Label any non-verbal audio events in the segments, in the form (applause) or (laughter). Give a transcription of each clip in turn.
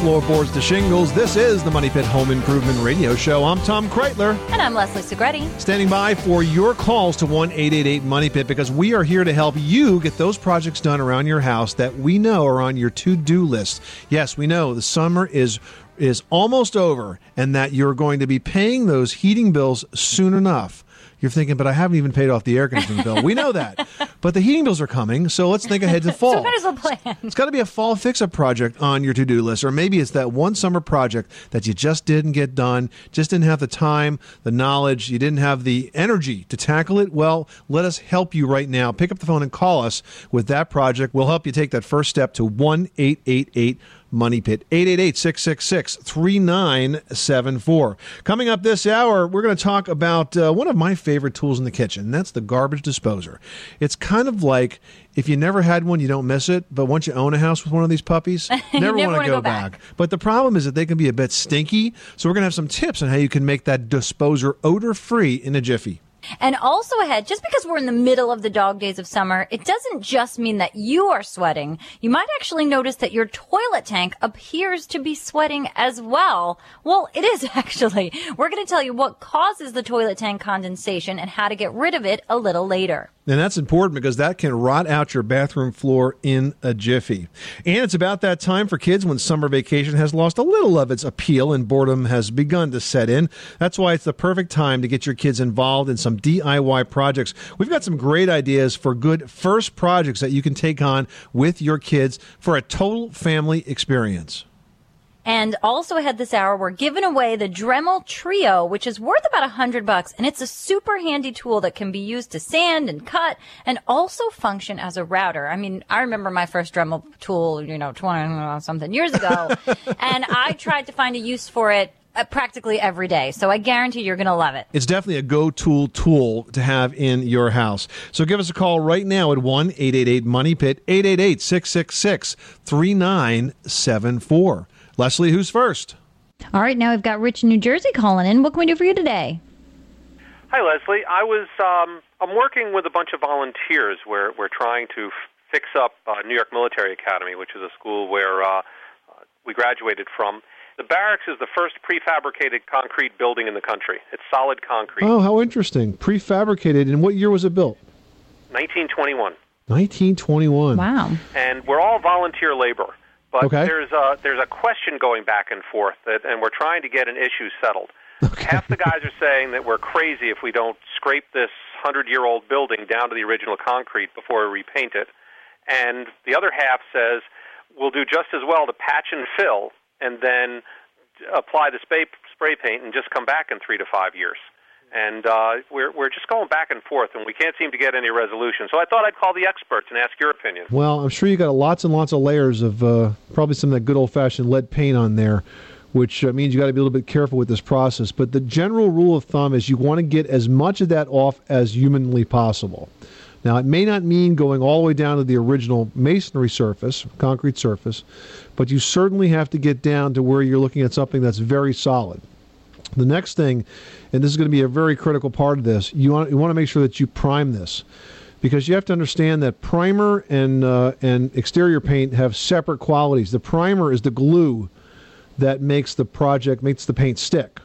floorboards to shingles, this is the Money Pit Home Improvement Radio Show. I'm Tom Kraeutler, And I'm Leslie Segrete. standing by for your calls to 1 888 Money Pit because we are here to help you get those projects done around your house that we know are on your to do list. Yes, we know the summer is is almost over and that you're going to be paying those heating bills soon enough. You're thinking, but I haven't even paid off the air conditioning bill. We know that. But the heating bills are coming, so let's think ahead to (laughs) fall. So might as well plan. It's got to be a fall fix up project on your to do list, or maybe it's that one summer project that you just didn't get done, just didn't have the time, the knowledge, you didn't have the energy to tackle it. Well, let us help you right now. Pick up the phone and call us with that project. We'll help you take that first step to 1 888 Money Pit, 888 666 3974. Coming up this hour, we're going to talk about uh, one of my favorite tools in the kitchen, and that's the garbage disposer. It's kind of like if you never had one, you don't miss it, but once you own a house with one of these puppies, (laughs) never, never want to go, go back. back. But the problem is that they can be a bit stinky, so we're going to have some tips on how you can make that disposer odor free in a jiffy. And also ahead, just because we're in the middle of the dog days of summer, it doesn't just mean that you are sweating. You might actually notice that your toilet tank appears to be sweating as well. Well, it is (laughs) actually. We're going to tell you what causes the toilet tank condensation and how to get rid of it a little later. And that's important because that can rot out your bathroom floor in a jiffy. And it's about that time for kids when summer vacation has lost a little of its appeal and boredom has begun to set in. That's why it's the perfect time to get your kids involved in some DIY projects. We've got some great ideas for good first projects that you can take on with your kids for a total family experience. And also ahead this hour, we're giving away the Dremel Trio, which is worth about a hundred bucks. And it's a super handy tool that can be used to sand and cut and also function as a router. I mean, I remember my first Dremel tool, you know, 20 something years ago. (laughs) and I tried to find a use for it practically every day. So I guarantee you're going to love it. It's definitely a go tool tool to have in your house. So give us a call right now at 1 888 Money Pit, 888 666 3974. Leslie, who's first? All right, now we've got Rich in New Jersey calling in. What can we do for you today? Hi, Leslie. I was um, I'm working with a bunch of volunteers. We're we're trying to f- fix up uh, New York Military Academy, which is a school where uh, uh, we graduated from. The barracks is the first prefabricated concrete building in the country. It's solid concrete. Oh, how interesting. Prefabricated. And what year was it built? 1921, 1921. Wow. and we're all volunteer labor. But Okay. there's a there's a question going back and forth, that, and we're trying to get an issue settled. Okay. Half the guys are saying that we're crazy if we don't scrape this hundred year old building down to the original concrete before we repaint it, and the other half says we'll do just as well to patch and fill, and then apply the spray spray paint and just come back in three to five years. And uh, we're we're just going back and forth, and we can't seem to get any resolution. So I thought I'd call the experts and ask your opinion. Well, I'm sure you got lots and lots of layers of uh, probably some of that good old fashioned lead paint on there, which uh, means you got to be a little bit careful with this process. But the general rule of thumb is you want to get as much of that off as humanly possible. Now, it may not mean going all the way down to the original masonry surface, concrete surface, but you certainly have to get down to where you're looking at something that's very solid. The next thing, and this is going to be a very critical part of this, you want you want to make sure that you prime this, because you have to understand that primer and uh, and exterior paint have separate qualities. The primer is the glue that makes the project makes the paint stick,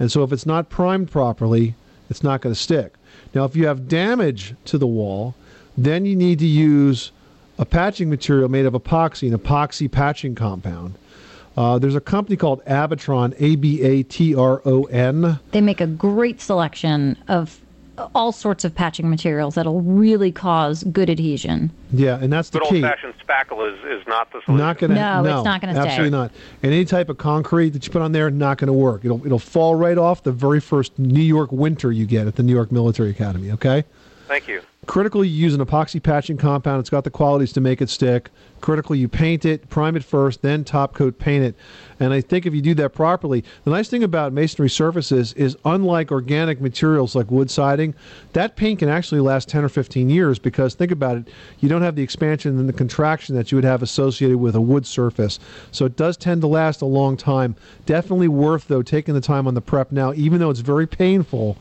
and so if it's not primed properly, it's not going to stick. Now, if you have damage to the wall, then you need to use a patching material made of epoxy, an epoxy patching compound Uh, there's a company called Abatron, A B A T R O N. They make a great selection of all sorts of patching materials that'll really cause good adhesion. Yeah, and that's the Good key. old fashioned spackle is, is not the solution. Not gonna. No, it's not gonna stay. Absolutely not. And any type of concrete that you put on there, not going to work. It'll it'll fall right off the very first New York winter you get at the New York Military Academy. Okay. Thank you. Critically, you use an epoxy patching compound. It's got the qualities to make it stick. Critically, you paint it, prime it first, then top coat paint it. And I think if you do that properly, the nice thing about masonry surfaces is unlike organic materials like wood siding, that paint can actually last 10 or 15 years because think about it, you don't have the expansion and the contraction that you would have associated with a wood surface. So it does tend to last a long time. Definitely worth, though, taking the time on the prep now, even though it's very painful.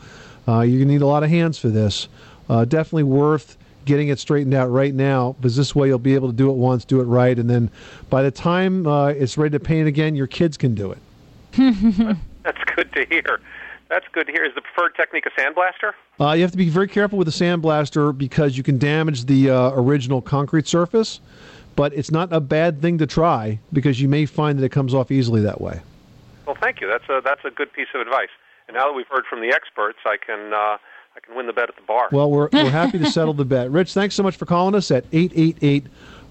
Uh, to need a lot of hands for this uh, definitely worth getting it straightened out right now because this way you'll be able to do it once, do it right, and then by the time uh, it's ready to paint again, your kids can do it. (laughs) That's good to hear. That's good to hear. Is the preferred technique a sandblaster? Uh, you have to be very careful with the sandblaster because you can damage the uh, original concrete surface, but it's not a bad thing to try because you may find that it comes off easily that way. Well, thank you. That's a that's a good piece of advice. And now that we've heard from the experts, I can uh, I can win the bet at the bar. Well, we're, we're happy to (laughs) settle the bet. Rich, thanks so much for calling us at 888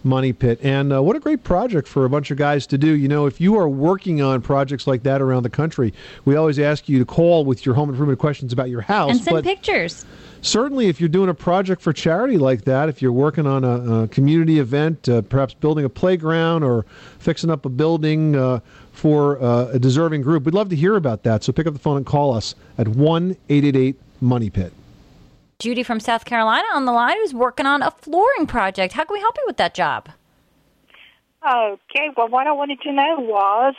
Money Pit. And uh, what a great project for a bunch of guys to do. You know, if you are working on projects like that around the country, we always ask you to call with your home improvement questions about your house. And send but pictures. certainly, if you're doing a project for charity like that, if you're working on a, a community event, uh, perhaps building a playground or fixing up a building uh, for uh, a deserving group, we'd love to hear about that. So pick up the phone and call us at 1 888 Money Pit. Judy from South Carolina on the line who's working on a flooring project. How can we help you with that job? Okay, well, what I wanted to know was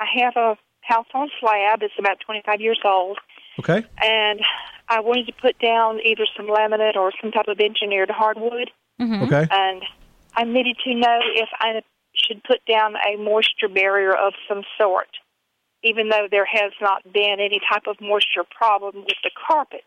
I have a house on slab. It's about 25 years old, Okay. and I wanted to put down either some laminate or some type of engineered hardwood. Mm-hmm. Okay. And I needed to know if I should put down a moisture barrier of some sort, even though there has not been any type of moisture problem with the carpet.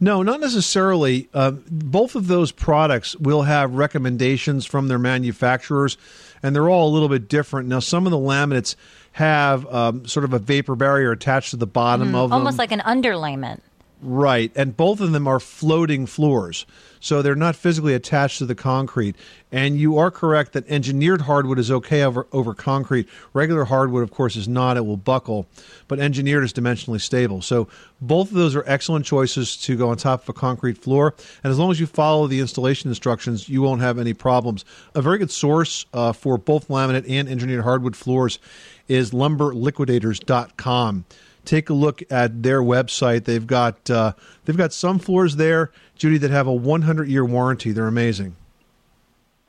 No, not necessarily. Uh, both of those products will have recommendations from their manufacturers, and they're all a little bit different. Now, some of the laminates have um, sort of a vapor barrier attached to the bottom of them. Almost like an underlayment. Right, and both of them are floating floors, so they're not physically attached to the concrete. And you are correct that engineered hardwood is okay over over concrete. Regular hardwood, of course, is not; it will buckle. But engineered is dimensionally stable. So both of those are excellent choices to go on top of a concrete floor. And as long as you follow the installation instructions, you won't have any problems. A very good source uh, for both laminate and engineered hardwood floors is lumberliquidators.com take a look at their website. They've got uh, they've got some floors there, Judy, that have a 100 year warranty. They're amazing.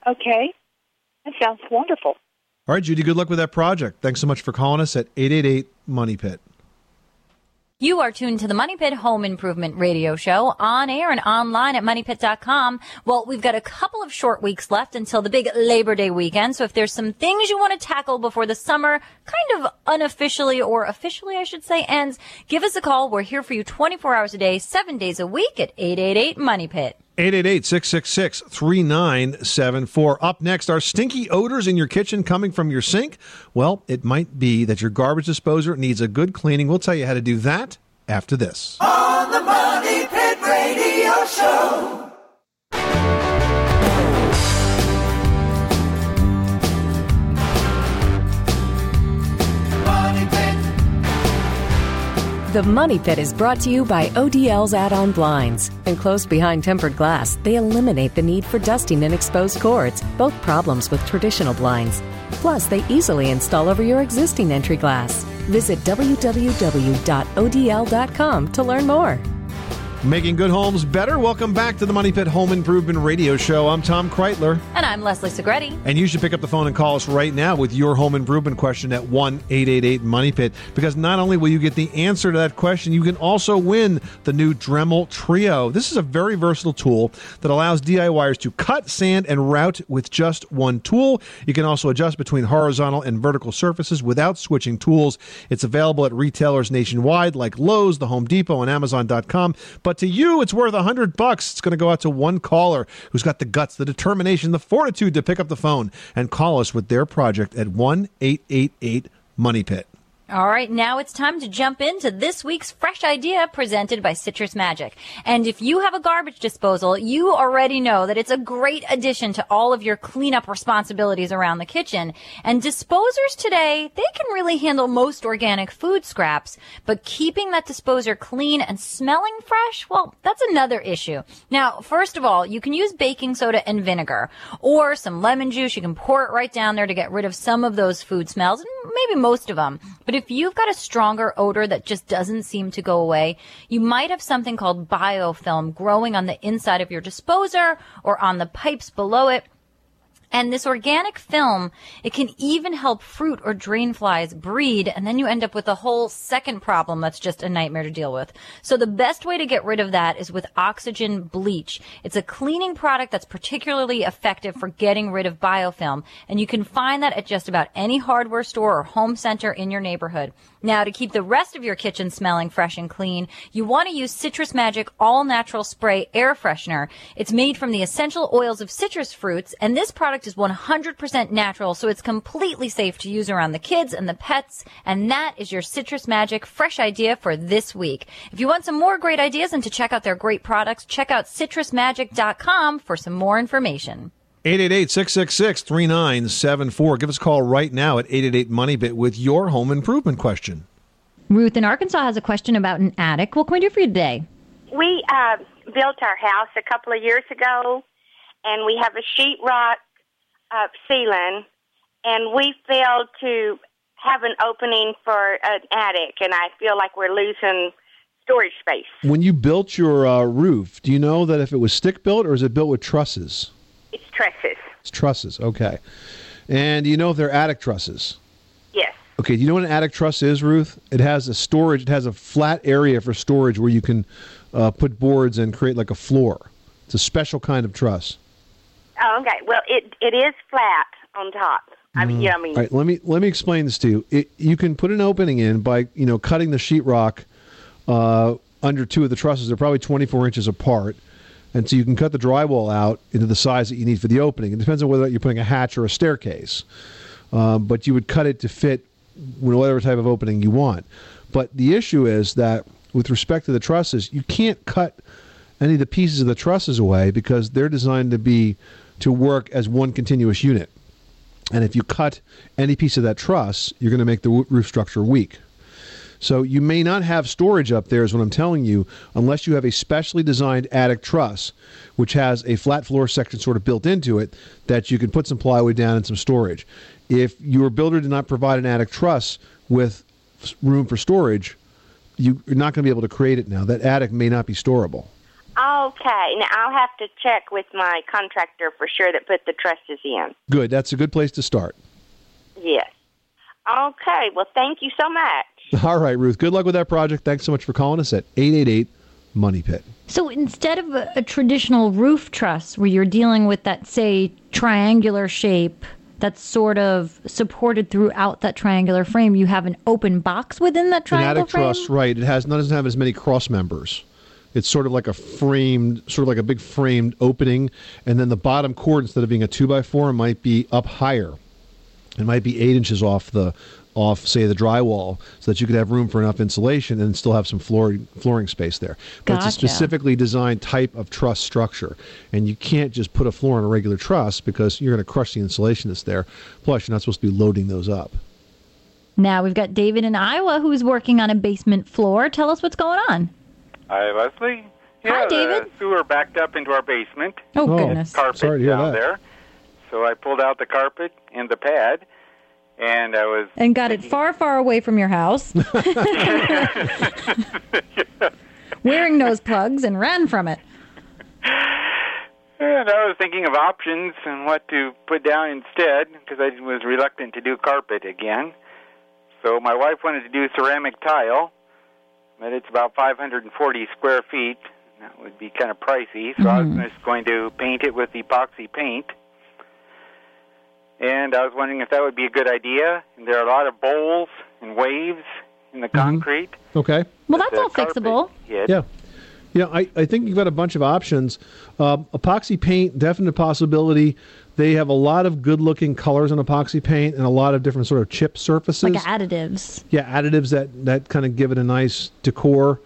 Okay, that sounds wonderful. All right, Judy. Good luck with that project. Thanks so much for calling us at 888 Money Pit. You are tuned to the Money Pit Home Improvement Radio Show on air and online at moneypit.com. Well, we've got a couple of short weeks left until the big Labor Day weekend. So if there's some things you want to tackle before the summer, kind of unofficially or officially, I should say, ends, give us a call. We're here for you 24 hours a day, seven days a week at 888 Money Pit. 888-666-3974. Up next, are stinky odors in your kitchen coming from your sink? Well, it might be that your garbage disposer needs a good cleaning. We'll tell you how to do that after this. On the Money Pit Radio Show. The Money Pit is brought to you by ODL's add on blinds. Enclosed behind tempered glass, they eliminate the need for dusting and exposed cords, both problems with traditional blinds. Plus, they easily install over your existing entry glass. Visit www.odl.com to learn more. Making good homes better. Welcome back to the Money Pit Home Improvement Radio Show. I'm Tom Kraeutler. And I'm Leslie Segrete. And you should pick up the phone and call us right now with your home improvement question at 1 888 Money Pit. Because not only will you get the answer to that question, you can also win the new Dremel Trio. This is a very versatile tool that allows DIYers to cut, sand, and route with just one tool. You can also adjust between horizontal and vertical surfaces without switching tools. It's available at retailers nationwide like Lowe's, the Home Depot, and Amazon.com. But But to you, it's worth a hundred bucks. It's going to go out to one caller who's got the guts, the determination, the fortitude to pick up the phone and call us with their project at one eight eight eight Money Pit. All right, now it's time to jump into this week's fresh idea presented by Citrus Magic. And if you have a garbage disposal, you already know that it's a great addition to all of your cleanup responsibilities around the kitchen. And disposers today, they can really handle most organic food scraps, but keeping that disposer clean and smelling fresh, well, that's another issue. Now, first of all, you can use baking soda and vinegar or some lemon juice. You can pour it right down there to get rid of some of those food smells, maybe most of them. But if you've got a stronger odor that just doesn't seem to go away, you might have something called biofilm growing on the inside of your disposer or on the pipes below it. And this organic film, it can even help fruit or drain flies breed, and then you end up with a whole second problem that's just a nightmare to deal with. So the best way to get rid of that is with oxygen bleach. It's a cleaning product that's particularly effective for getting rid of biofilm, and you can find that at just about any hardware store or home center in your neighborhood. Now, to keep the rest of your kitchen smelling fresh and clean, you want to use Citrus Magic All Natural Spray Air Freshener. It's made from the essential oils of citrus fruits, and this product is 100% natural, so it's completely safe to use around the kids and the pets. And that is your Citrus Magic fresh idea for this week. If you want some more great ideas and to check out their great products, check out citrusmagic.com for some more information. 888-666-3974. Give us a call right now at 888-MONEYPIT with your home improvement question. Ruth in Arkansas has a question about an attic. What can we do for you today? We uh, built our house a couple of years ago, and we have a sheetrock uh, ceiling, and we failed to have an opening for an attic, and I feel like we're losing storage space. When you built your uh, roof, do you know that if it was stick built or is it built with trusses? It's trusses. It's trusses, okay. And do you know if they're attic trusses? Yes. Okay, do you know what an attic truss is, Ruth? It has a storage, it has a flat area for storage where you can uh, put boards and create like a floor. It's a special kind of truss. Oh, okay. Well, it it is flat on top. I mean, yeah, I mean, All right, let me let me explain this to you. It, you can put an opening in by you know cutting the sheetrock uh, under two of the trusses. They're probably 24 inches apart, and so you can cut the drywall out into the size that you need for the opening. It depends on whether you're putting a hatch or a staircase, um, but you would cut it to fit whatever type of opening you want. But the issue is that with respect to the trusses, you can't cut any of the pieces of the trusses away because they're designed to be to work as one continuous unit. And if you cut any piece of that truss, you're going to make the roof structure weak. So you may not have storage up there, is what I'm telling you, unless you have a specially designed attic truss, which has a flat floor section sort of built into it that you can put some plywood down and some storage. If your builder did not provide an attic truss with room for storage, you- you're not going to be able to create it now. That attic may not be storable. Okay. Now I'll have to check with my contractor for sure that put the trusses in. Good. That's a good place to start. Yes. Okay. Well, thank you so much. (laughs) All right, Ruth. Good luck with that project. Thanks so much for calling us at 888 Money Pit. So instead of a, a traditional roof truss where you're dealing with that, say, triangular shape that's sort of supported throughout that triangular frame, you have an open box within that triangular An attic frame? truss, right? It has doesn't have as many cross members. It's sort of like a framed, sort of like a big framed opening, and then the bottom cord, instead of being a two by four, might be up higher. It might be eight inches off the, off say the drywall, so that you could have room for enough insulation and still have some flooring flooring space there. But it's a specifically designed type of truss structure, and you can't just put a floor on a regular truss because you're going to crush the insulation that's there. Plus, you're not supposed to be loading those up. Now we've got David in Iowa who's working on a basement floor. Tell us what's going on. Hi, Leslie. Yeah, Hi, David. The sewer backed up into our basement. Oh, Oh, goodness. Carpet sorry down that. there. So I pulled out the carpet and the pad, and I was And got it far, far away from your house. (laughs) (laughs) Wearing nose plugs and ran from it. and I was thinking of options and what to put down instead because I was reluctant to do carpet again. So my wife wanted to do ceramic tile, but it's about 540 square feet. That would be kind of pricey, so I was just going to paint it with epoxy paint. And I was wondering if that would be a good idea. And there are a lot of bowls and waves in the concrete. Okay. Well, that's all fixable. hid. Yeah. Yeah, I, I think you've got a bunch of options. Uh, epoxy paint, definite possibility. They have a lot of good looking colors on epoxy paint and a lot of different sort of chip surfaces. Like additives. yeah, additives that, that kind of give it a nice decor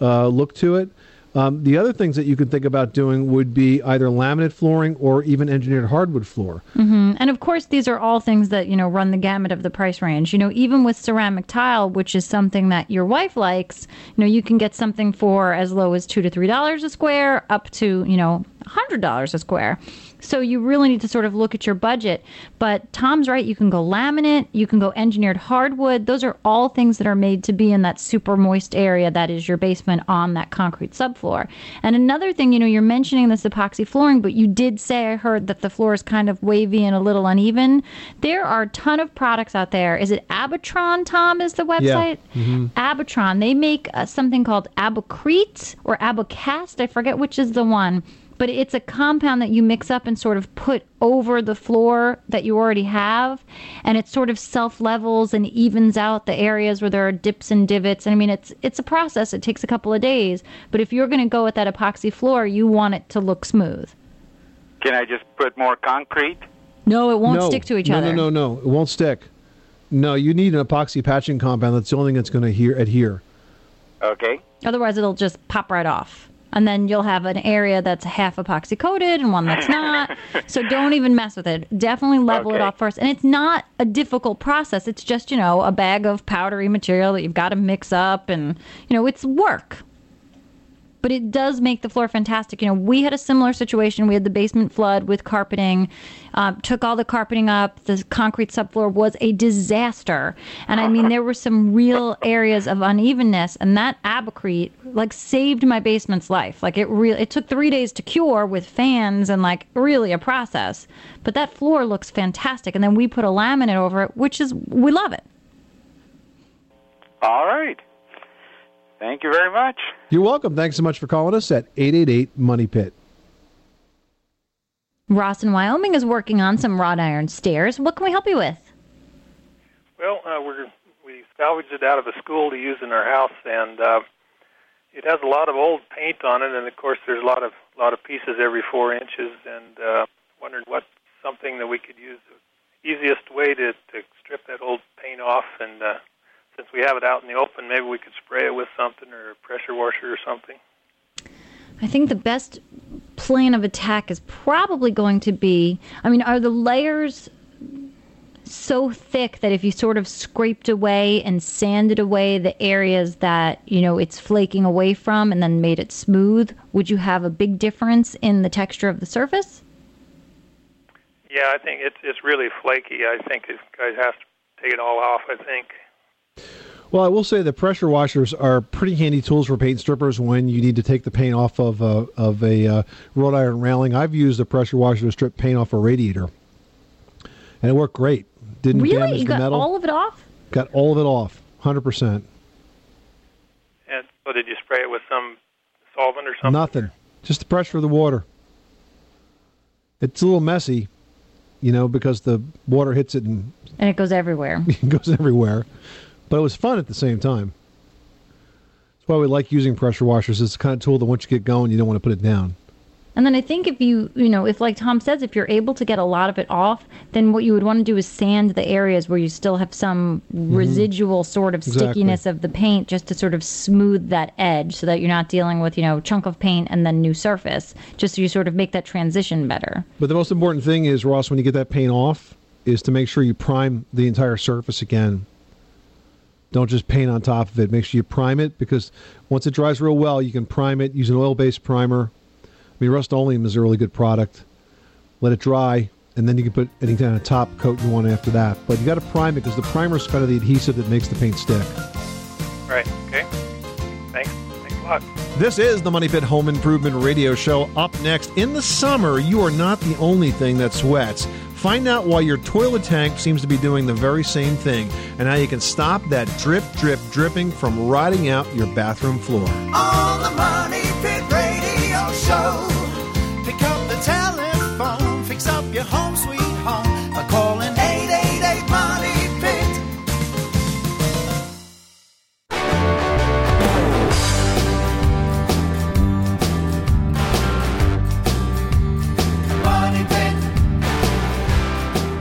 uh, look to it. Um, the other things that you could think about doing would be either laminate flooring or even engineered hardwood floor. hmm And of course, these are all things that, you know, run the gamut of the price range. You know, even with ceramic tile, which is something that your wife likes, you know, you can get something for as low as two to three dollars a square up to, you know, a hundred dollars a square. So you really need to sort of look at your budget. But Tom's right, you can go laminate, you can go engineered hardwood. Those are all things that are made to be in that super moist area that is your basement on that concrete subfloor. And another thing, you know, you're mentioning this epoxy flooring, but you did say I heard that the floor is kind of wavy and a little uneven. There are a ton of products out there. Is it Abatron, Tom, is the website? Mhm. Abatron. They make uh, something called Abocrete or Abocast. I forget which is the one. But it's a compound that you mix up and sort of put over the floor that you already have. And it sort of self levels and evens out the areas where there are dips and divots. And I mean, it's, it's a process. It takes a couple of days. But if you're going to go with that epoxy floor, you want it to look smooth. Can I just put more concrete? No, it won't no, stick to each no, other. No, no, no. It won't stick. No, you need an epoxy patching compound. That's the only thing that's going to here adhere. Okay. Otherwise, it'll just pop right off. And then you'll have an area that's half epoxy coated and one that's (laughs) not. so don't even mess with it. Definitely level it off first. And it's not a difficult process. It's just, you know, a bag of powdery material that you've got to mix up and, you know, it's work. But it does make the floor fantastic. You know, we had a similar situation. We had the basement flood with carpeting, um, took all the carpeting up. The concrete subfloor was a disaster. And I mean, there were some real areas of unevenness. And that abocrete, like, saved my basement's life. Like, it really, it took three days to cure with fans and, like, really a process. But that floor looks fantastic. And then we put a laminate over it, which is, we love it. All right. Thank you very much. You're welcome. Thanks so much for calling us at 888 Money Pit. Ross in Wyoming is working on some wrought iron stairs. What can we help you with? Well, uh, we're we salvaged it out of a school to use in our house, and uh, it has a lot of old paint on it, and of course, there's a lot of lot of pieces every four inches, and uh, wondered what something that we could use the easiest way to to strip that old paint off, and uh, since we have it out in the open, maybe we could spray it with something or a pressure washer or something. I think the best plan of attack is probably going to be I mean, are the layers so thick that if you sort of scraped away and sanded away the areas that, you know, it's flaking away from and then made it smooth, would you have a big difference in the texture of the surface? Yeah, I think it's it's really flaky. I think it guys have to take it all off. I think. Well, I will say the pressure washers are pretty handy tools for paint strippers when you need to take the paint off of a, of a uh, wrought iron railing. I've used a pressure washer to strip paint off a radiator, and it worked great. Didn't really? damage You the got all of it off? got all of it off, hundred percent. And so, did you spray it with some solvent or something? Nothing, just the pressure of the water. It's a little messy, you know, because the water hits it and And it goes everywhere. (laughs) it goes everywhere. But it was fun at the same time. That's why we like using pressure washers. It's the kind of tool that once you get going, you don't want to put it down. And then I think if you, you know, if like Tom says, if you're able to get a lot of it off, then what you would want to do is sand the areas where you still have some residual sort of Mm-hmm. Exactly. stickiness of the paint just to sort of smooth that edge so that you're not dealing with, you know, chunk of paint and then new surface, just so you sort of make that transition better. But the most important thing is, Ross, when you get that paint off, is to make sure you prime the entire surface again. Don't just paint on top of it. Make sure you prime it because once it dries real well, you can prime it. Use an oil-based primer. I mean, Rust-Oleum is a really good product. Let it dry, and then you can put any kind of top coat you want after that. But you got to prime it because the primer is kind of the adhesive that makes the paint stick. Right. Okay. Thanks. Thanks a lot. This is the Money Pit Home Improvement Radio Show. Up next, in the summer, you are not the only thing that sweats. Find out why your toilet tank seems to be doing the very same thing and how you can stop that drip, drip, dripping from rotting out your bathroom floor. On the Money Pit Radio Show. Pick up the telephone, fix up your home sweet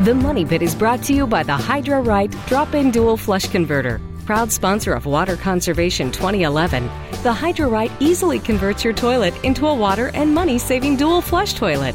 The Money Pit is brought to you by the Hydro Right Drop In Dual Flush Converter. Proud sponsor of Water Conservation 2011, the Hydro Right easily converts your toilet into a water and money saving dual flush toilet.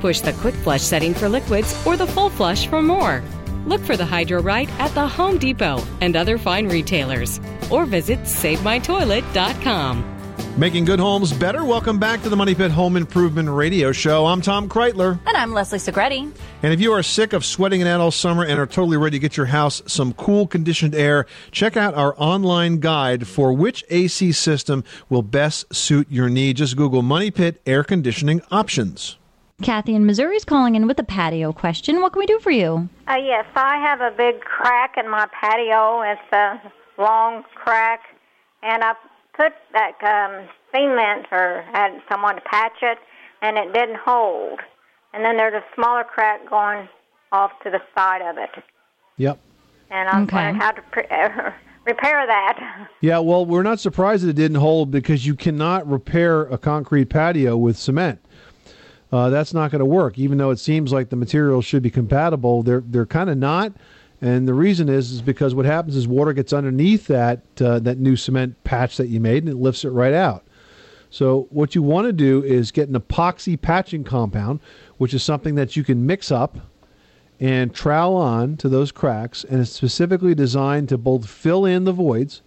Push the quick flush setting for liquids or the full flush for more. Look for the Hydro Right at the Home Depot and other fine retailers. Or visit SaveMyToilet.com. Making good homes better. Welcome back to the Money Pit Home Improvement Radio Show. I'm Tom Kraeutler. And I'm Leslie Segrete. And if you are sick of sweating it out all summer and are totally ready to get your house some cool conditioned air, check out our online guide for which AC system will best suit your need. Just Google Money Pit Air Conditioning Options. Kathy in Missouri is calling in with a patio question. What can we do for you? Uh, yes, I have a big crack in my patio. It's a long crack, and I put that um, cement or had someone to patch it, and it didn't hold. And then there's a smaller crack going off to the side of it, Yep. and I'm Okay. wondering how to pre- (laughs) repair that. Yeah, well, we're not surprised that it didn't hold because you cannot repair a concrete patio with cement. Uh, that's not going to work, even though it seems like the materials should be compatible. They're they're kind of not, and the reason is is because what happens is water gets underneath that uh, that new cement patch that you made and it lifts it right out. So what you want to do is get an epoxy patching compound, which is something that you can mix up and trowel on to those cracks, and it's specifically designed to both fill in the voids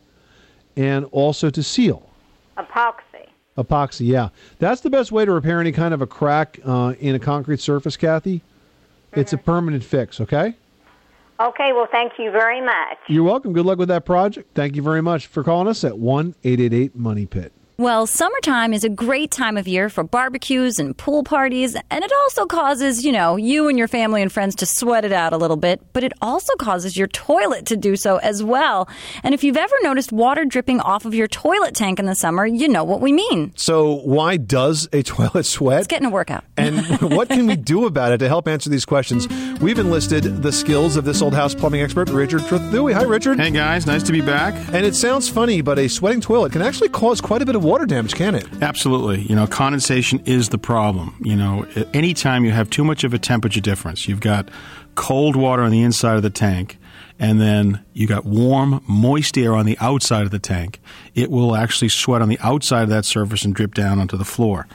and also to seal. Epoxy. Epoxy, yeah, that's the best way to repair any kind of a crack uh, in a concrete surface, Kathy. It's a permanent fix. Okay. Okay, well, thank you very much. You're welcome. Good luck with that project. Thank you very much for calling us at one eight eight eight Money Pit. Well, summertime is a great time of year for barbecues and pool parties, and it also causes, you know, you and your family and friends to sweat it out a little bit, but it also causes your toilet to do so as well. And if you've ever noticed water dripping off of your toilet tank in the summer, you know what we mean. So, why does a (laughs) toilet sweat? It's getting a workout. (laughs) And what can we do about it to help answer these questions? We've enlisted the skills of this old house plumbing expert, Richard Trethewey. Hi, Richard. Hey, guys. Nice to be back. And it sounds funny, but a sweating toilet can actually cause quite a bit of water damage, can it? Absolutely. You know, condensation is the problem. You know, anytime you have too much of a temperature difference, you've got cold water on the inside of the tank, and then you got warm, moist air on the outside of the tank, it will actually sweat on the outside of that surface and drip down onto the floor.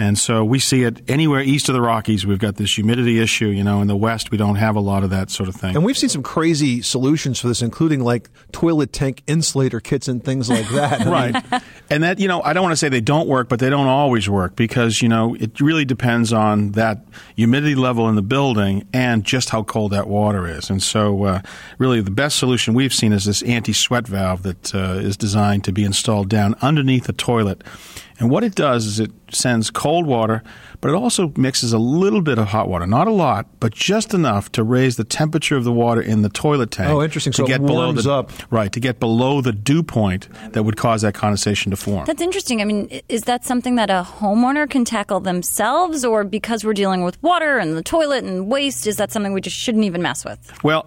And so we see it anywhere east of the Rockies. We've got this humidity issue. You know, in the West, we don't have a lot of that sort of thing. And we've seen some crazy solutions for this, including like toilet tank insulator kits and things like that. (laughs) Right. And that, you know, I don't want to say they don't work, but they don't always work because, you know, it really depends on that humidity level in the building and just how cold that water is. And so, uh, really, the best solution we've seen is this anti sweat valve that uh, is designed to be installed down underneath the toilet. And what it does is it sends cold water, but it also mixes a little bit of hot water, not a lot, but just enough to raise the temperature of the water in the toilet tank. Oh, interesting. To So it get below the up. right to get below the dew point that would cause that condensation to form. That's interesting. I mean, is that something that a homeowner can tackle themselves, or because we're dealing with water and the toilet and waste, is that something we just shouldn't even mess with? Well,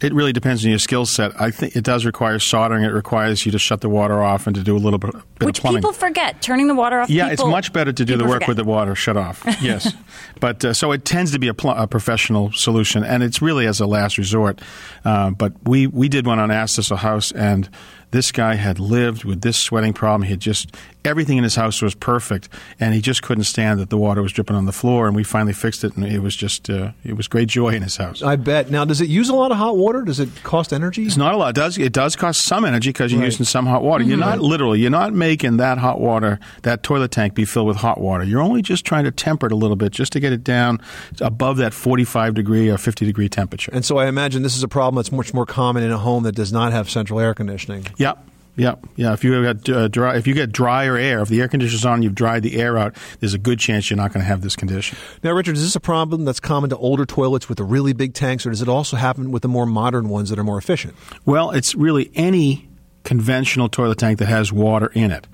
it really depends on your skill set. I think it does require soldering. It requires you to shut the water off and to do a little bit, bit Which of plumbing. people forget. Turning the water off. yeah, people- it's much better to do the work forget. with the water shut off. (laughs) Yes, but uh, so it tends to be a, pl- a professional solution, and it's really as a last resort. Uh, but we we did one on Astis House, and this guy had lived with this sweating problem. He had just everything in his house was perfect, and he just couldn't stand that the water was dripping on the floor. And we finally fixed it, and it was just uh, it was great joy in his house. I bet. Now, does it use a lot of hot water? Does it cost energy? It's not a lot. It does it does cost some energy because you're Right. using some hot water. You're Mhm. not literally you're not making that hot water that toilet tank be filled with hot water. You're only just trying to temper it a little bit, just to get it down above that 45 degree or 50 degree temperature. And so I imagine this is a problem that's much more common in a home that does not have central air conditioning. Yep. Yep, yeah. If you got uh, dry, if you get drier air, if the air conditioner's on, you've dried the air out. There's a good chance you're not going to have this condition. Now, Richard, is this a problem that's common to older toilets with the really big tanks, or does it also happen with the more modern ones that are more efficient? Well, it's really any conventional toilet tank that has water in it.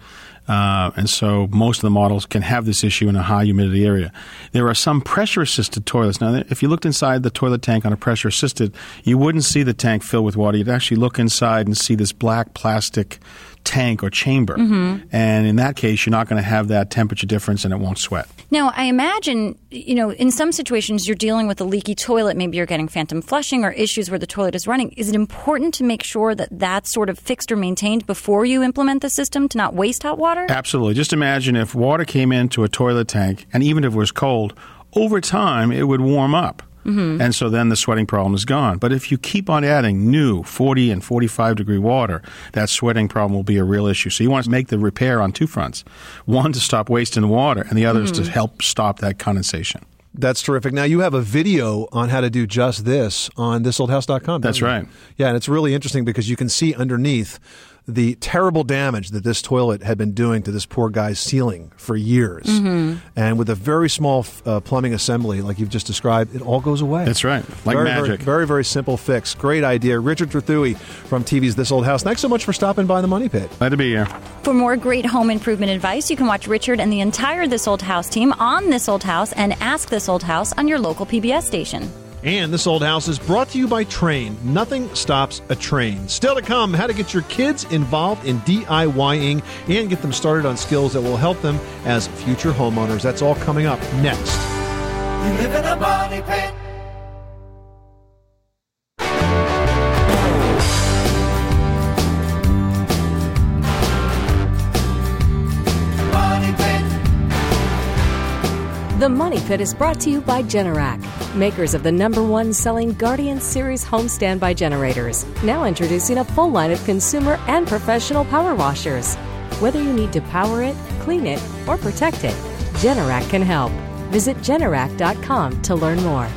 Uh, and so most of the models can have this issue in a high humidity area. There are some pressure assisted toilets. Now, if you looked inside the toilet tank on a pressure assisted, you wouldn't see the tank fill with water. You'd actually look inside and see this black plastic tank or chamber. Mhm. And in that case, you're not going to have that temperature difference and it won't sweat. Now, I imagine, you know, in some situations you're dealing with a leaky toilet. Maybe you're getting phantom flushing or issues where the toilet is running. Is it important to make sure that that's sort of fixed or maintained before you implement the system to not waste hot water? Absolutely. Just imagine if water came into a toilet tank, and even if it was cold, over time it would warm up. Mhm. And so then the sweating problem is gone. But if you keep on adding new 40 and 45 degree water, that sweating problem will be a real issue. So you want to make the repair on two fronts one to stop wasting water, and the other is Mhm. to help stop that condensation. That's terrific. Now you have a video on how to do just this on thisoldhouse.com. That's don't you? right. Yeah, and it's really interesting because you can see underneath the terrible damage that this toilet had been doing to this poor guy's ceiling for years. Mhm. And with a very small uh, plumbing assembly, like you've just described, it all goes away. That's right. Like very, very- magic. Very, very, simple fix. Great idea. Richard Trethewey from TV's This Old House. Thanks so much for stopping by the Money Pit. Glad to be here. For more great home improvement advice, you can watch Richard and the entire This Old House team on This Old House and Ask This Old House on your local PBS station. And This Old House is brought to you by Trane. Nothing stops a train. Still to come, how to get your kids involved in DIYing and get them started on skills that will help them as future homeowners. That's all coming up next. You live in a money pit. The Money Pit is brought to you by Generac, makers of the number one selling Guardian Series home standby generators. Now introducing a full line of consumer and professional power washers. Whether you need to power it, clean it, or protect it, Generac can help. Visit Generac.com to learn more.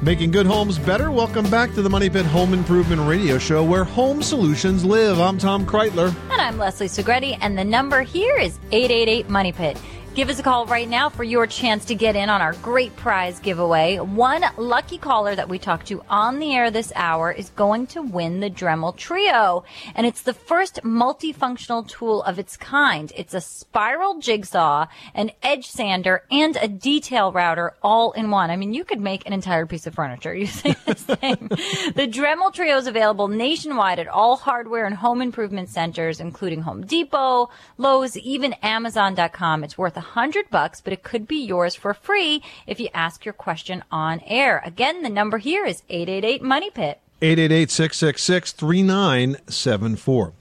Making good homes better. Welcome back to the Money Pit Home Improvement Radio Show where home solutions live. I'm Tom Kraeutler. And I'm Leslie Segrete, and the number here is 888 Money Pit. Give us a call right now for your chance to get in on our great prize giveaway. One lucky caller that we talked to on the air this hour is going to win the Dremel Trio. And it's the first multifunctional tool of its kind. It's a spiral jigsaw, an edge sander, and a detail router all in one. I mean, you could make an entire piece of furniture (laughs) using this thing. the Dremel Trio is available nationwide at all hardware and home improvement centers, including Home Depot, Lowe's, even Amazon.com. It's worth a hundred bucks, but it could be yours for free if you ask your question on air. Again, the number here is 888 Money Pit. 888 666 3974.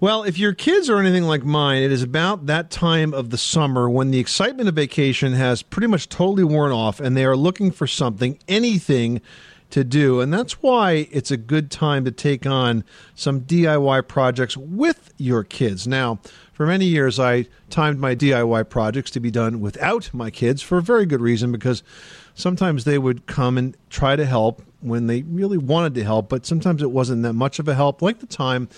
Well, if your kids are anything like mine, it is about that time of the summer when the excitement of vacation has pretty much totally worn off and they are looking for something, anything to do. And that's why it's a good time to take on some DIY projects with your kids. Now, for many years, I timed my DIY projects to be done without my kids for a very good reason because sometimes they would come and try to help when they really wanted to help, but sometimes it wasn't that much of a help. Like the time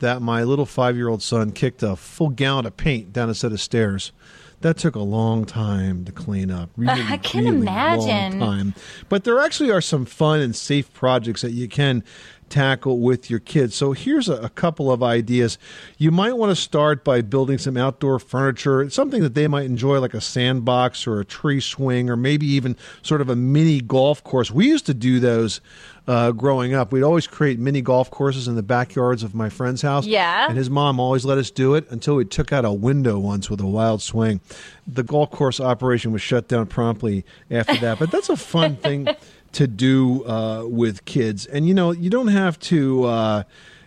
that my little five year old son kicked a full gallon of paint down a set of stairs. That took a long time to clean up. (laughs) Really, I can really imagine. Long time. But there actually are some fun and safe projects that you can tackle with your kids. So here's a, a couple of ideas. You might want to start by building some outdoor furniture, something that they might enjoy, like a sandbox or a tree swing, or maybe even sort of a mini golf course. We used to do those uh, growing up. We'd always create mini golf courses in the backyards of my friend's house. Yeah. And his mom always let us do it until we took out a window once with a wild swing. The golf course operation was shut down promptly after that. But that's a fun thing (laughs) to do uh, with kids. And you know, you don't have to uh,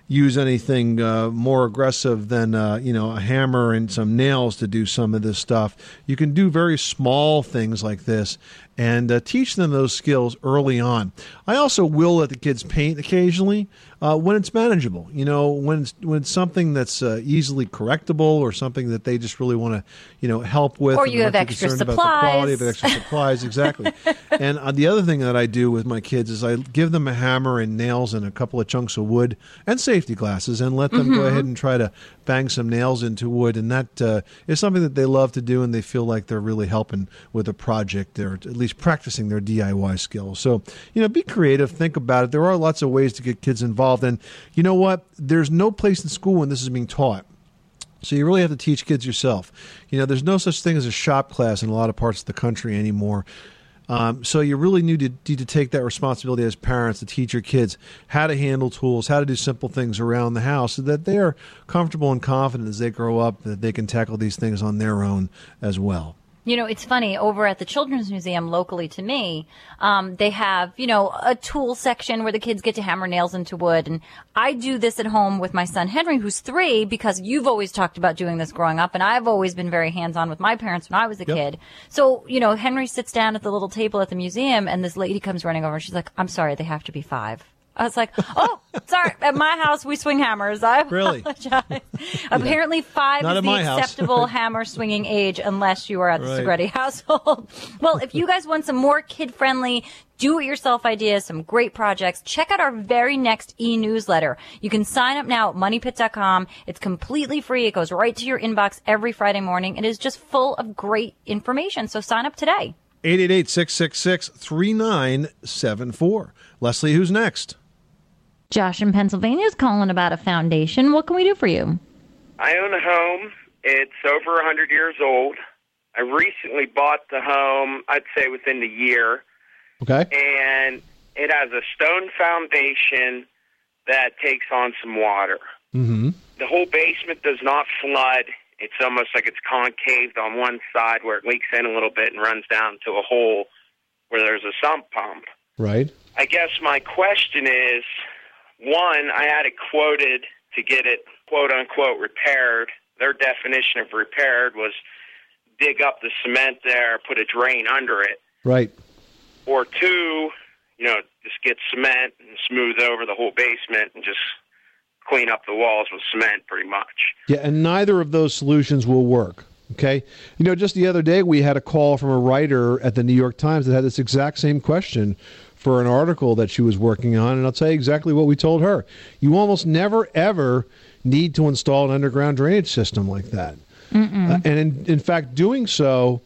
use anything uh, more aggressive than uh, you know a hammer and some nails to do some of this stuff. You can do very small things like this and uh, teach them those skills early on. I also will let the kids paint occasionally uh, when it's manageable. You know, when it's, when it's something that's uh, easily correctable or something that they just really want to, you know, help with. Or you have extra concerned About the quality of supplies. extra supplies, exactly. (laughs) and uh, the other thing that I do with my kids is I give them a hammer and nails and a couple of chunks of wood and safety glasses and let them go Mhm. ahead and try to bang some nails into wood. And that uh, is something that they love to do and they feel like they're really helping with a project. They're at least practicing their DIY skills. So, you know, be creative, think about it. There are lots of ways to get kids involved. And you know what? There's no place in school when this is being taught. So you really have to teach kids yourself. You know, there's no such thing as a shop class in a lot of parts of the country anymore. Um, so you really need to, need to take that responsibility as parents to teach your kids how to handle tools, how to do simple things around the house, so that they are comfortable and confident as they grow up that they can tackle these things on their own as well. You know, it's funny over at the Children's Museum locally to me, um, they have, you know, a tool section where the kids get to hammer nails into wood. And I do this at home with my son Henry, who's three, because you've always talked about doing this growing up. And I've always been very hands on with my parents when I was a Yep. kid. So, you know, Henry sits down at the little table at the museum and this lady comes running over and she's like, I'm sorry, they have to be five. I was like, oh, sorry. At my house, we swing hammers. I (laughs) Really? apologize. (laughs) Apparently, five Not is the acceptable (laughs) hammer swinging age, unless you are at the Right. Segrete household. well, if you guys want some more kid friendly, do it yourself ideas, some great projects, check out our very next e newsletter. You can sign up now at moneypit.com. It's completely free. It goes right to your inbox every Friday morning. It is just full of great information. So sign up today. 888 666 3974. Leslie, who's next? Josh in Pennsylvania is calling about a foundation. What can we do for you? I own a home. It's over a 100 years old. I recently bought the home, I'd say within the year, Okay. and it has a stone foundation that takes on some water. Mm-hmm. The whole basement does not flood. It's almost like it's concaved on one side where it leaks in a little bit and runs down to a hole where there's a sump pump. Right. I guess my question is one, I had it quoted to get it quote unquote repaired. Their definition of repaired was dig up the cement there, put a drain under it. Right. Or two, you know, just get cement and smooth over the whole basement and just clean up the walls with cement pretty much. Yeah, and neither of those solutions will work. Okay. You know, just the other day we had a call from a writer at the New York Times that had this exact same question for an article that she was working on, and I'll tell you exactly what we told her. You almost never ever need to install an underground drainage system like that. Uh, and in, in fact, doing so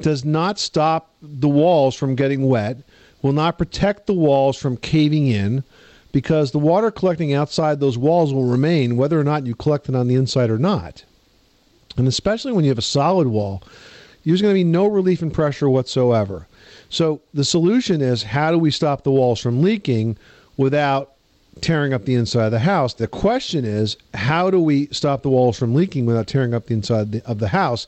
does not stop the walls from getting wet, will not protect the walls from caving in, because the water collecting outside those walls will remain whether or not you collect it on the inside or not. And especially when you have a solid wall, there's going to be no relief in pressure whatsoever. So the solution is how do we stop the walls from leaking without tearing up the inside of the house? The question is how do we stop the walls from leaking without tearing up the inside of the house?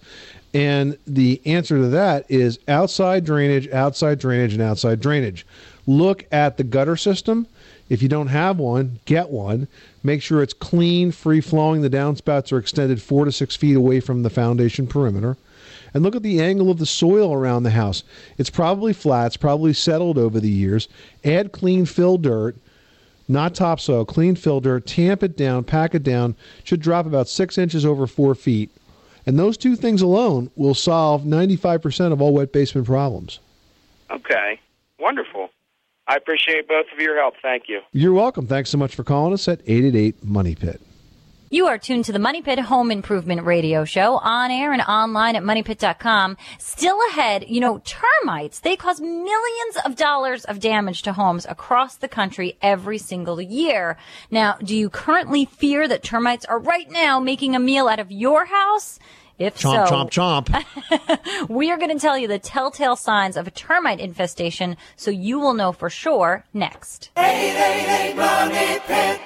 And the answer to that is outside drainage, outside drainage, and outside drainage. Look at the gutter system. If you don't have one, get one. Make sure it's clean, free flowing. The downspouts are extended four to six feet away from the foundation perimeter. And look at the angle of the soil around the house. It's probably flat, it's probably settled over the years. Add clean fill dirt, not topsoil, clean fill dirt, tamp it down, pack it down. Should drop about six inches over four feet. And those two things alone will solve 95% of all wet basement problems. Okay. Wonderful. I appreciate both of your help. Thank you. You're welcome. Thanks so much for calling us at 888 Money Pit. You are tuned to the Money Pit Home Improvement Radio Show on air and online at moneypit.com. Still ahead, you know, termites, they cause millions of dollars of damage to homes across the country every single year. Now, do you currently fear that termites are right now making a meal out of your house? If Chomp, so, chomp, chomp. (laughs) we are going to tell you the telltale signs of a termite infestation so you will know for sure next. 888 Money Pit.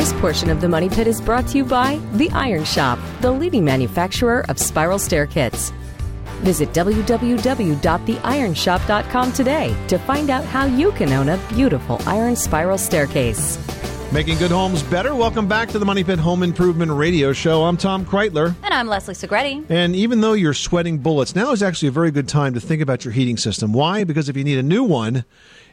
This portion of the Money Pit is brought to you by The Iron Shop, the leading manufacturer of spiral stair kits. Visit www.theironshop.com today to find out how you can own a beautiful iron spiral staircase. Making good homes better. Welcome back to the Money Pit Home Improvement Radio Show. I'm Tom Kraeutler. And I'm Leslie Segrete. And even though you're sweating bullets, now is actually a very good time to think about your heating system. Why? Because if you need a new one,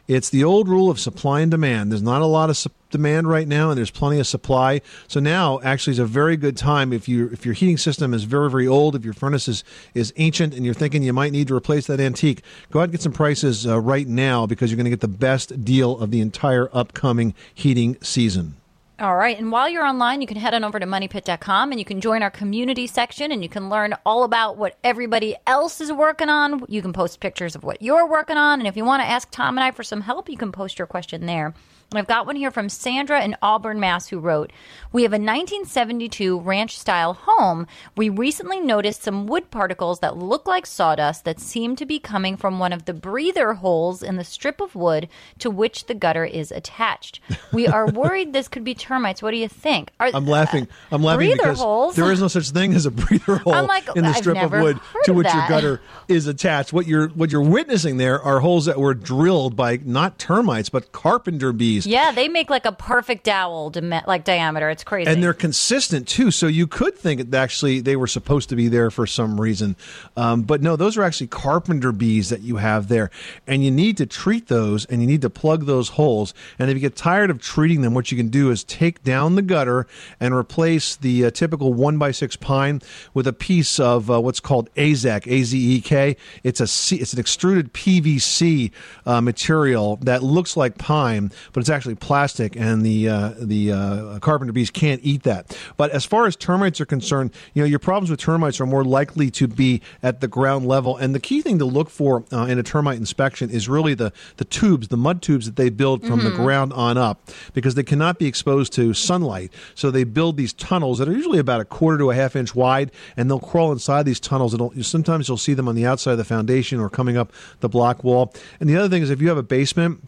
it's the old rule of supply and demand. There's not a lot of su- demand right now, and there's plenty of supply. So now, actually, is a very good time if you if your heating system is very very old, if your furnace is, is ancient, and you're thinking you might need to replace that antique. Go ahead and get some prices uh, right now because you're going to get the best deal of the entire upcoming heating season. All right. And while you're online, you can head on over to moneypit.com and you can join our community section and you can learn all about what everybody else is working on. You can post pictures of what you're working on. And if you want to ask Tom and I for some help, you can post your question there. I've got one here from Sandra in Auburn, Mass, who wrote We have a 1972 ranch style home. We recently noticed some wood particles that look like sawdust that seem to be coming from one of the breather holes in the strip of wood to which the gutter is attached. We are (laughs) worried this could be termites. What do you think? Are, I'm laughing. Uh, I'm laughing breather because holes? there is no such thing as a (laughs) breather hole like, in the I've strip of wood to which your gutter is attached. What you're what you're witnessing there are holes that were drilled by not termites but carpenter bees. Yeah, they make like a perfect dowel like diameter. It's crazy. And they're consistent too, so you could think that actually they were supposed to be there for some reason, um, but no, those are actually carpenter bees that you have there, and you need to treat those, and you need to plug those holes. And if you get tired of treating them, what you can do is take down the gutter and replace the uh, typical one by six pine with a piece of uh, what's called AZEK, A Z E K. It's a C, it's an extruded PVC uh, material that looks like pine, but it's actually plastic, and the uh, the uh, carpenter bees can't eat that. But as far as termites are concerned, you know your problems with termites are more likely to be at the ground level, and the key thing to look for uh, in a termite inspection is really the the tubes, the mud tubes that they build from the Mhm. ground on up, because they cannot be exposed to sunlight. So they build these tunnels that are usually about a quarter to a half inch wide, and they'll crawl inside these tunnels. It'll, sometimes you'll see them on the outside of the foundation or coming up the block wall. And the other thing is if you have a basement.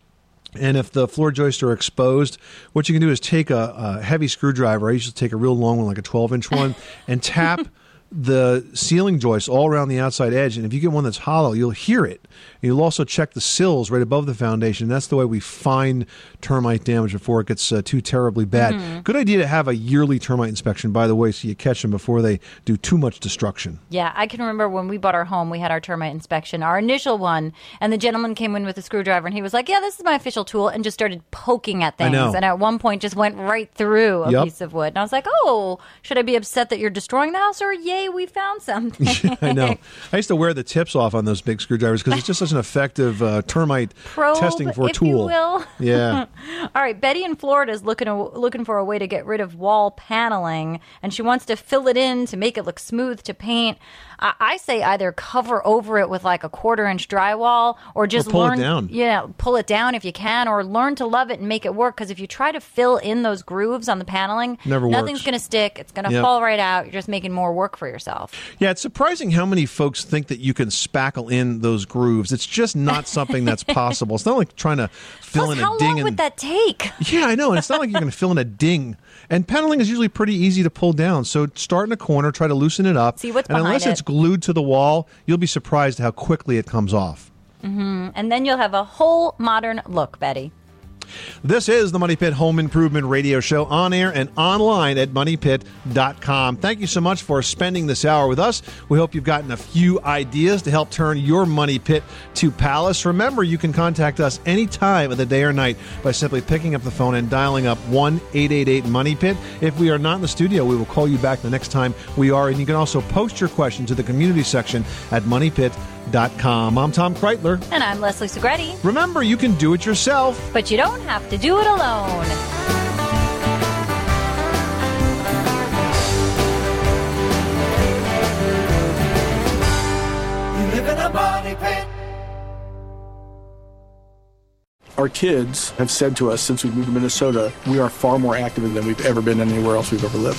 And if the floor joists are exposed, what you can do is take a, a heavy screwdriver. I usually take a real long one, like a 12 inch one, (laughs) and tap the ceiling joists all around the outside edge. And if you get one that's hollow, you'll hear it. You'll also check the sills right above the foundation. That's the way we find termite damage before it gets uh, too terribly bad. Mhm. Good idea to have a yearly termite inspection, by the way, so you catch them before they do too much destruction. Yeah, I can remember when we bought our home, we had our termite inspection, our initial one, and the gentleman came in with a screwdriver and he was like, Yeah, this is my official tool, and just started poking at I things. know. And at one point just went right through a Yep. piece of wood. And I was like, Oh, should I be upset that you're destroying the house or yay, we found something? (laughs) I know. I used to wear the tips off on those big screwdrivers because it's just such an effective uh, termite Probe, testing for a if tool. you will. (laughs) Yeah. (laughs) All right, Betty in Florida is looking a, looking for a way to get rid of wall paneling, and she wants to fill it in to make it look smooth to paint. I, I say either cover over it with like a quarter inch drywall, or just pull it learn, down. Yeah, pull it down if you can, or learn to love it and make it work. Because if you try to fill in those grooves on the paneling, Never nothing's going to stick. It's going to Yep. fall right out. You're just making more work for yourself. Yeah, it's surprising how many folks think that you can spackle in those grooves. It's just not something that's (laughs) possible. It's not like trying to fill Plus, in how a ding. How long and, would that take? Yeah, I know. And it's not like you're going to fill in a ding. And paneling is usually pretty easy to pull down. So start in a corner, try to loosen it up. See what's and unless behind it's it. glued to the wall, you'll be surprised how quickly it comes off. hmm And then you'll have a whole modern look, Betty. This is the Money Pit Home Improvement Radio Show on air and online at moneypit.com. Thank you so much for spending this hour with us. We hope you've gotten a few ideas to help turn your money pit to palace. Remember, you can contact us any time of the day or night by simply picking up the phone and dialing up 1 888 Money Pit. If we are not in the studio, we will call you back the next time we are. And you can also post your question to the community section at moneypit.com. I'm Tom Kraeutler. And I'm Leslie Segrete. Remember, you can do it yourself. But you don't have to do it alone. You live in a money pit. Our kids have said to us since we moved to Minnesota, we are far more active than we've ever been anywhere else we've ever lived.